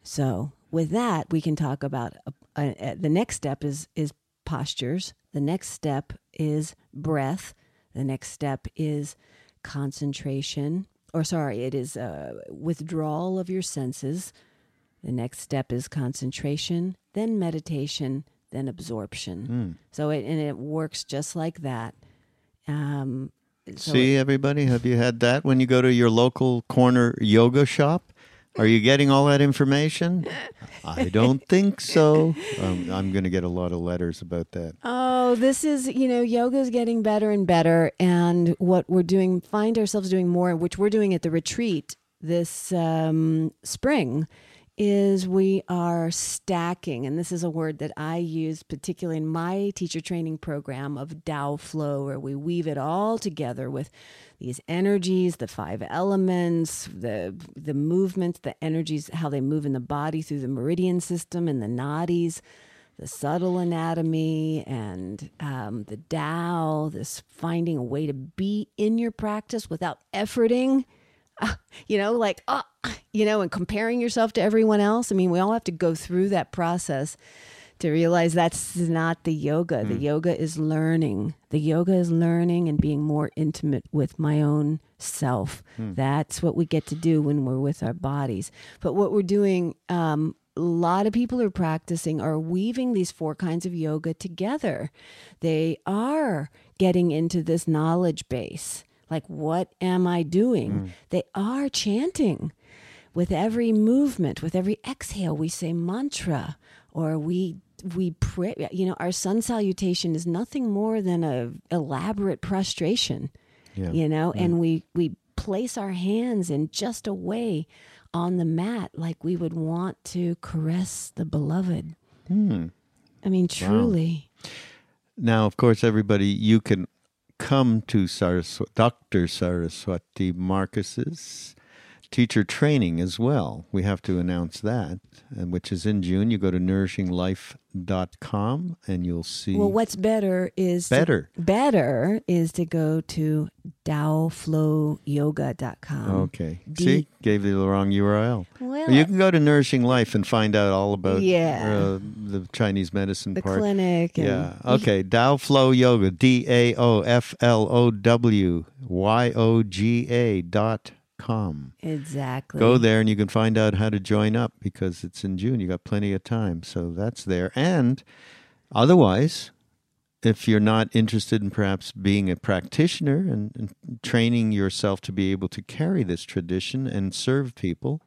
So with that, we can talk about uh, uh, the next step is is postures. The next step is breath. The next step is concentration, or sorry, it is uh, withdrawal of your senses. The next step is concentration, then meditation, then absorption. So it and it works just like that. Um, so See, everybody, have you had that when you go to your local corner yoga shop? Are you getting all that information? I don't think so. Um, I'm going to get a lot of letters about that. Oh, this is, you know, yoga is getting better and better. And what we're doing, find ourselves doing more, which we're doing at the retreat this um, spring, is we are stacking. And this is a word that I use particularly in my teacher training program of Tao Flow, where we weave it all together with these energies, the five elements, the the movements, the energies, how they move in the body through the meridian system and the nadis the subtle anatomy and um, the Tao, this finding a way to be in your practice without efforting, uh, [LAUGHS] you know, like, uh, you know, and comparing yourself to everyone else. I mean, we all have to go through that process to realize that's not the yoga. The yoga is learning. The yoga is learning and being more intimate with my own self. That's what we get to do when we're with our bodies. But what we're doing, um, a lot of people are practicing are weaving these four kinds of yoga together. They are getting into this knowledge base. Like, what am I doing? Mm. They are chanting with every movement, with every exhale, we say mantra or we we pray. You know, our sun salutation is nothing more than a elaborate prostration. Yeah. You know, and we we place our hands in just a way on the mat like we would want to caress the beloved. Hmm. I mean, truly. Now, of course, everybody, you can come to Dr. Saraswati Markus's teacher training as well. We have to announce that, and which is in June. You go to nourishinglife.com and you'll see. Well, what's better is to- Better. better is to go to DaoFlowYoga.com. Okay. D- See, gave you the wrong URL. Well, you can go to Nourishing Life and find out all about Yeah. uh, the Chinese medicine the part. clinic. And Yeah. Okay. Dao Flow Yoga. D A O F L O W Y O G A dot com. Exactly. Go there and you can find out how to join up because it's in June. You got plenty of time. So that's there. And otherwise, if you're not interested in perhaps being a practitioner and, and training yourself to be able to carry this tradition and serve people,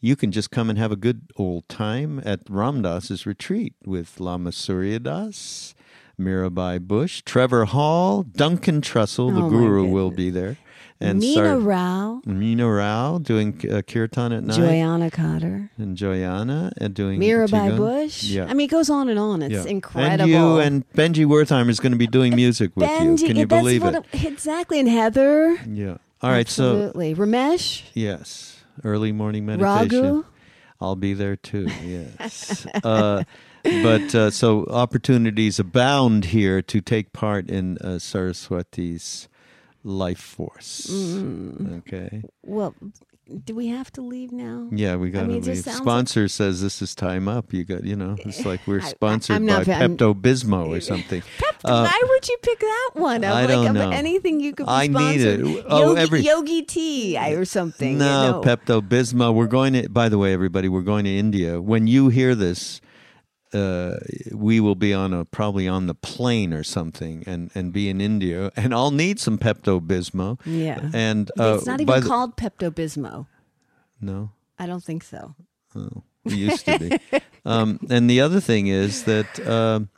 you can just come and have a good old time at Ram Dass's retreat with Lama Surya Das, Mirabai Bush, Trevor Hall, Duncan Trussell, the Oh, guru will be there. And Nina Sar- Rao, Mina Rao doing uh, kirtan at night. Joyanna Cotter, and Joyanna and doing Mirabai Qigong. Bush. Yeah. I mean, it goes on and on. It's Yeah. incredible. And you and Benjy Wertheimer is going to be doing music with Benjy, you. Can you believe it? Exactly. And Heather. Yeah. All right. So Absolutely. Ramesh, yes, early morning meditation. Raghu. I'll be there too. Yes. [LAUGHS] uh, but uh, so opportunities abound here to take part in uh, Saraswati's life force. Mm. Okay. Well, do we have to leave now? Yeah, we got to mean, leave. sounds like- Sponsor says this is time up. You got, you know, it's like we're I- I- sponsored by not- I'm- Pepto Bismol or [LAUGHS] something. Uh, Why would you pick that one? Of, I don't of know. anything you could be I need it. Oh, Yogi, every- Yogi tea or something. No, you know. Pepto Bismol. We're going to. By the way, everybody, we're going to India. When you hear this, uh, we will be on a probably on the plane or something, and and be in India, and I'll need some Pepto Bismol. Yeah. And uh, it's not even the- called Pepto Bismol. no. I don't think so. Oh, it used to be. [LAUGHS] um, and the other thing is that um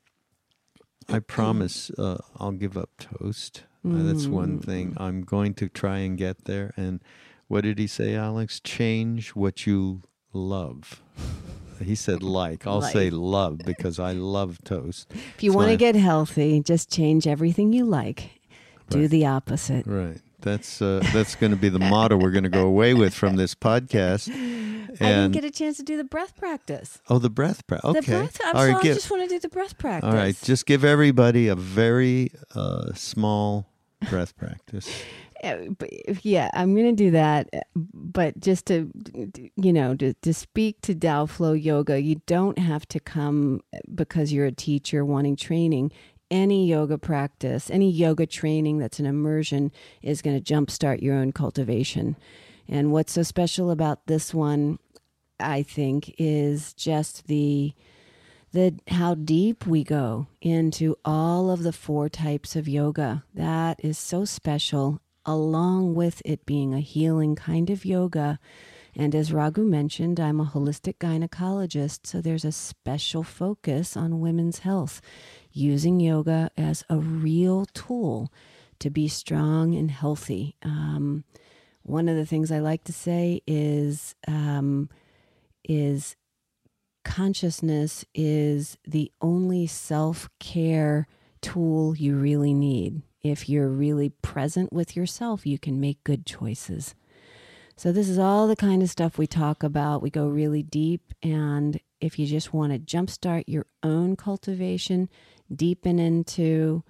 I promise uh, I'll give up toast. Uh, that's one thing. Mm. I'm going to try and get there. And what did he say, Alex? Change what you love. He said like. I'll say love because I love toast. [LAUGHS] If you That's want to get healthy, just change everything you like. Do Right. the opposite. Right. That's uh, that's going to be the motto we're going to go away with from this podcast. [LAUGHS] I didn't get a chance to do the breath practice. oh, the breath practice. Okay. The breath. I'm All right, give- I just want to do the breath practice. All right, just give everybody a very uh, small breath practice. [LAUGHS] Uh, yeah, I'm going to do that. uh, But just to, you know, to, to speak to Tao Flow Yoga, you don't have to come because you're a teacher wanting training. Any yoga practice, any yoga training that's an immersion is going to jumpstart your own cultivation. And what's so special about this one, I think, is just the the how deep we go into all of the four types of yoga. That is so special, along with it being a healing kind of yoga. And as Raghu mentioned, I'm a holistic gynecologist, so there's a special focus on women's health, using yoga as a real tool to be strong and healthy. Um, one of the things I like to say is um, is consciousness is the only self care tool you really need. If you're really present with yourself, you can make good choices. So, this is all the kind of stuff we talk about. We go really deep. And if you just want to jumpstart your own cultivation, deepen into,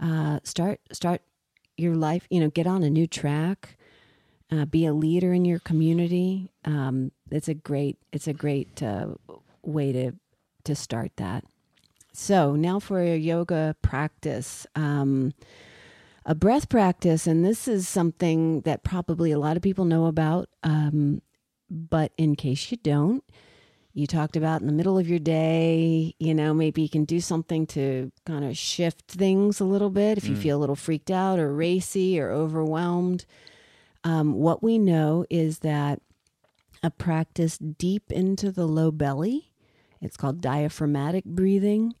uh, start, start your life, you know, get on a new track, uh, be a leader in your community. Um, it's a great, it's a great uh, way to to start that. So now for a yoga practice, um, a breath practice, and this is something that probably a lot of people know about. Um, but in case you don't, you talked about in the middle of your day, you know, maybe you can do something to kind of shift things a little bit if you feel a little freaked out or racy or overwhelmed. Um, what we know is that a practice deep into the low belly, it's called diaphragmatic breathing,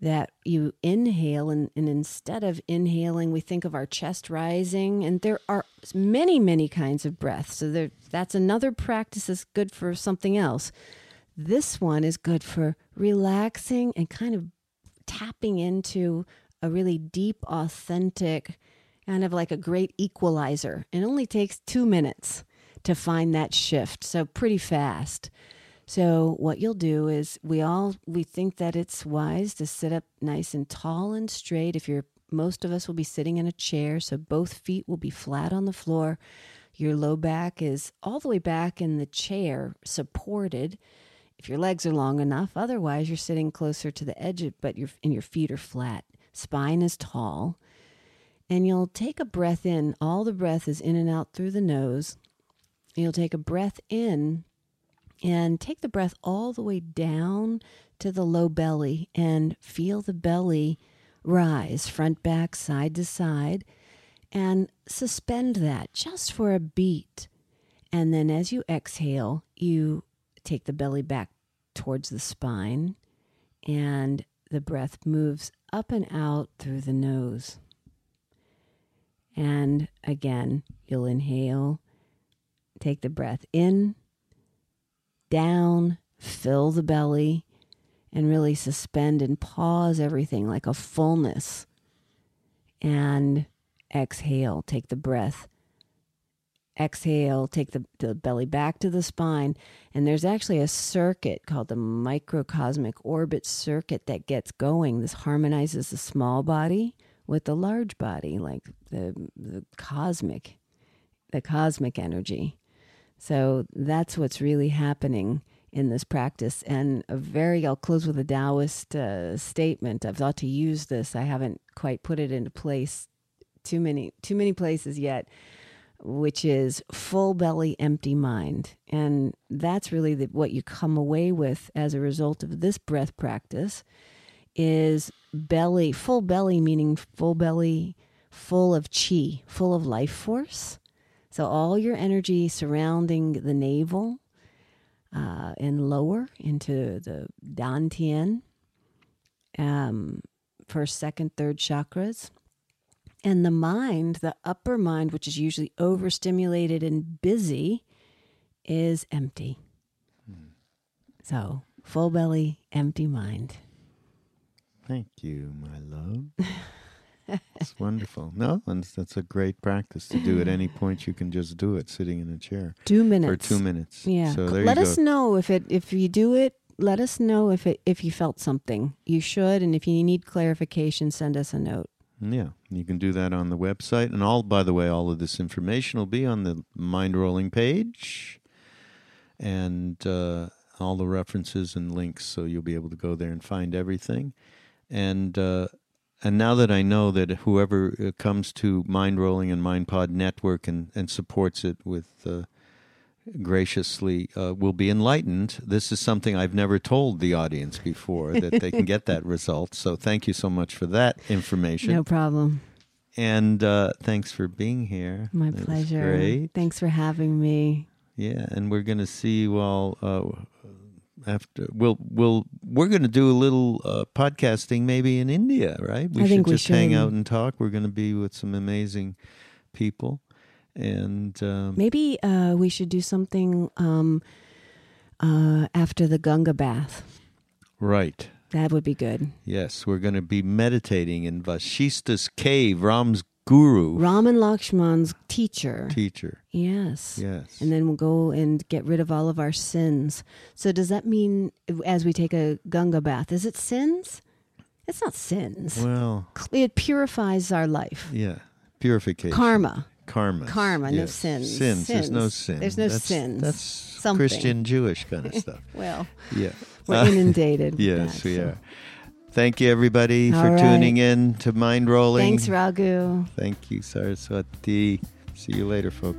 that you inhale and, and instead of inhaling, we think of our chest rising. And there are many, many kinds of breath. So there, that's another practice that's good for something else. This one is good for relaxing and kind of tapping into a really deep, authentic, kind of like a great equalizer. It only takes two minutes to find that shift. So pretty fast. So what you'll do is we all we think that it's wise to sit up nice and tall and straight. If you're most of us will be sitting in a chair, so both feet will be flat on the floor. Your low back is all the way back in the chair, supported. If your legs are long enough, otherwise you're sitting closer to the edge, but your and your feet are flat. Spine is tall. And you'll take a breath in. All the breath is in and out through the nose. You'll take a breath in and take the breath all the way down to the low belly and feel the belly rise front, back, side to side, and suspend that just for a beat. And then as you exhale, you take the belly back towards the spine, and the breath moves up and out through the nose. And again, you'll inhale, take the breath in, down, fill the belly, and really suspend and pause everything like a fullness. And exhale, take the breath. Exhale, take the, the belly back to the spine. And there's actually a circuit called the microcosmic orbit circuit that gets going. This harmonizes the small body with the large body, like the, the cosmic, the cosmic energy. So that's what's really happening in this practice. And a very, I'll close with a Taoist uh, statement. I've thought to use this. I haven't quite put it into place too many, too many places yet, which is full belly, empty mind. And that's really the, what you come away with as a result of this breath practice is belly, full belly, meaning full belly, full of chi, full of life force. So all your energy surrounding the navel uh, and lower into the dantian, um, first, second, third chakras. And the mind, the upper mind, which is usually overstimulated and busy, is empty. Hmm. So, full belly, empty mind. Thank you, my love. [LAUGHS] it's wonderful. No, and that's a great practice to do at any point. You can just do it sitting in a chair. Two minutes. For two minutes. Yeah. So let us go. know if it if you do it. Let us know if it if you felt something. You should, and if you need clarification, send us a note. Yeah, you can do that on the website. And all, by the way, all of this information will be on the Mindrolling page, and uh, all the references and links, so you'll be able to go there and find everything. And uh, and now that I know that whoever uh, comes to Mindrolling and MindPod Network and, and supports it with uh, graciously uh, will be enlightened. This is something I've never told the audience before that they can get that [LAUGHS] result. So thank you so much for that information. No problem. And uh, thanks for being here. My that pleasure. Great. Thanks for having me. Yeah, and we're going to see you all uh, after. We'll we'll we're going to do a little uh, podcasting maybe in India, right? We I should just we should. hang out and talk. We're going to be with some amazing people and um, maybe uh, we should do something um, uh, after the Ganga bath. Right. That would be good. Yes, we're going to be meditating in Vashista's cave, Ram's guru. Ram and Lakshman's teacher. Teacher. Yes. Yes. And then we'll go and get rid of all of our sins. So does that mean as we take a Ganga bath, is it sins? It's not sins. Well, it purifies our life. Yeah. Purification. Karma karma. Karma, yes. no sins. sins. Sins. There's no sin. There's no that's, sins. That's Something. Christian Jewish kind of [LAUGHS] stuff. well, yeah, we're [LAUGHS] inundated. yes, that, we so. are. Thank you, everybody, All for right. tuning in to Mindrolling. Thanks, Raghu. Thank you, Saraswati. See you later, folks.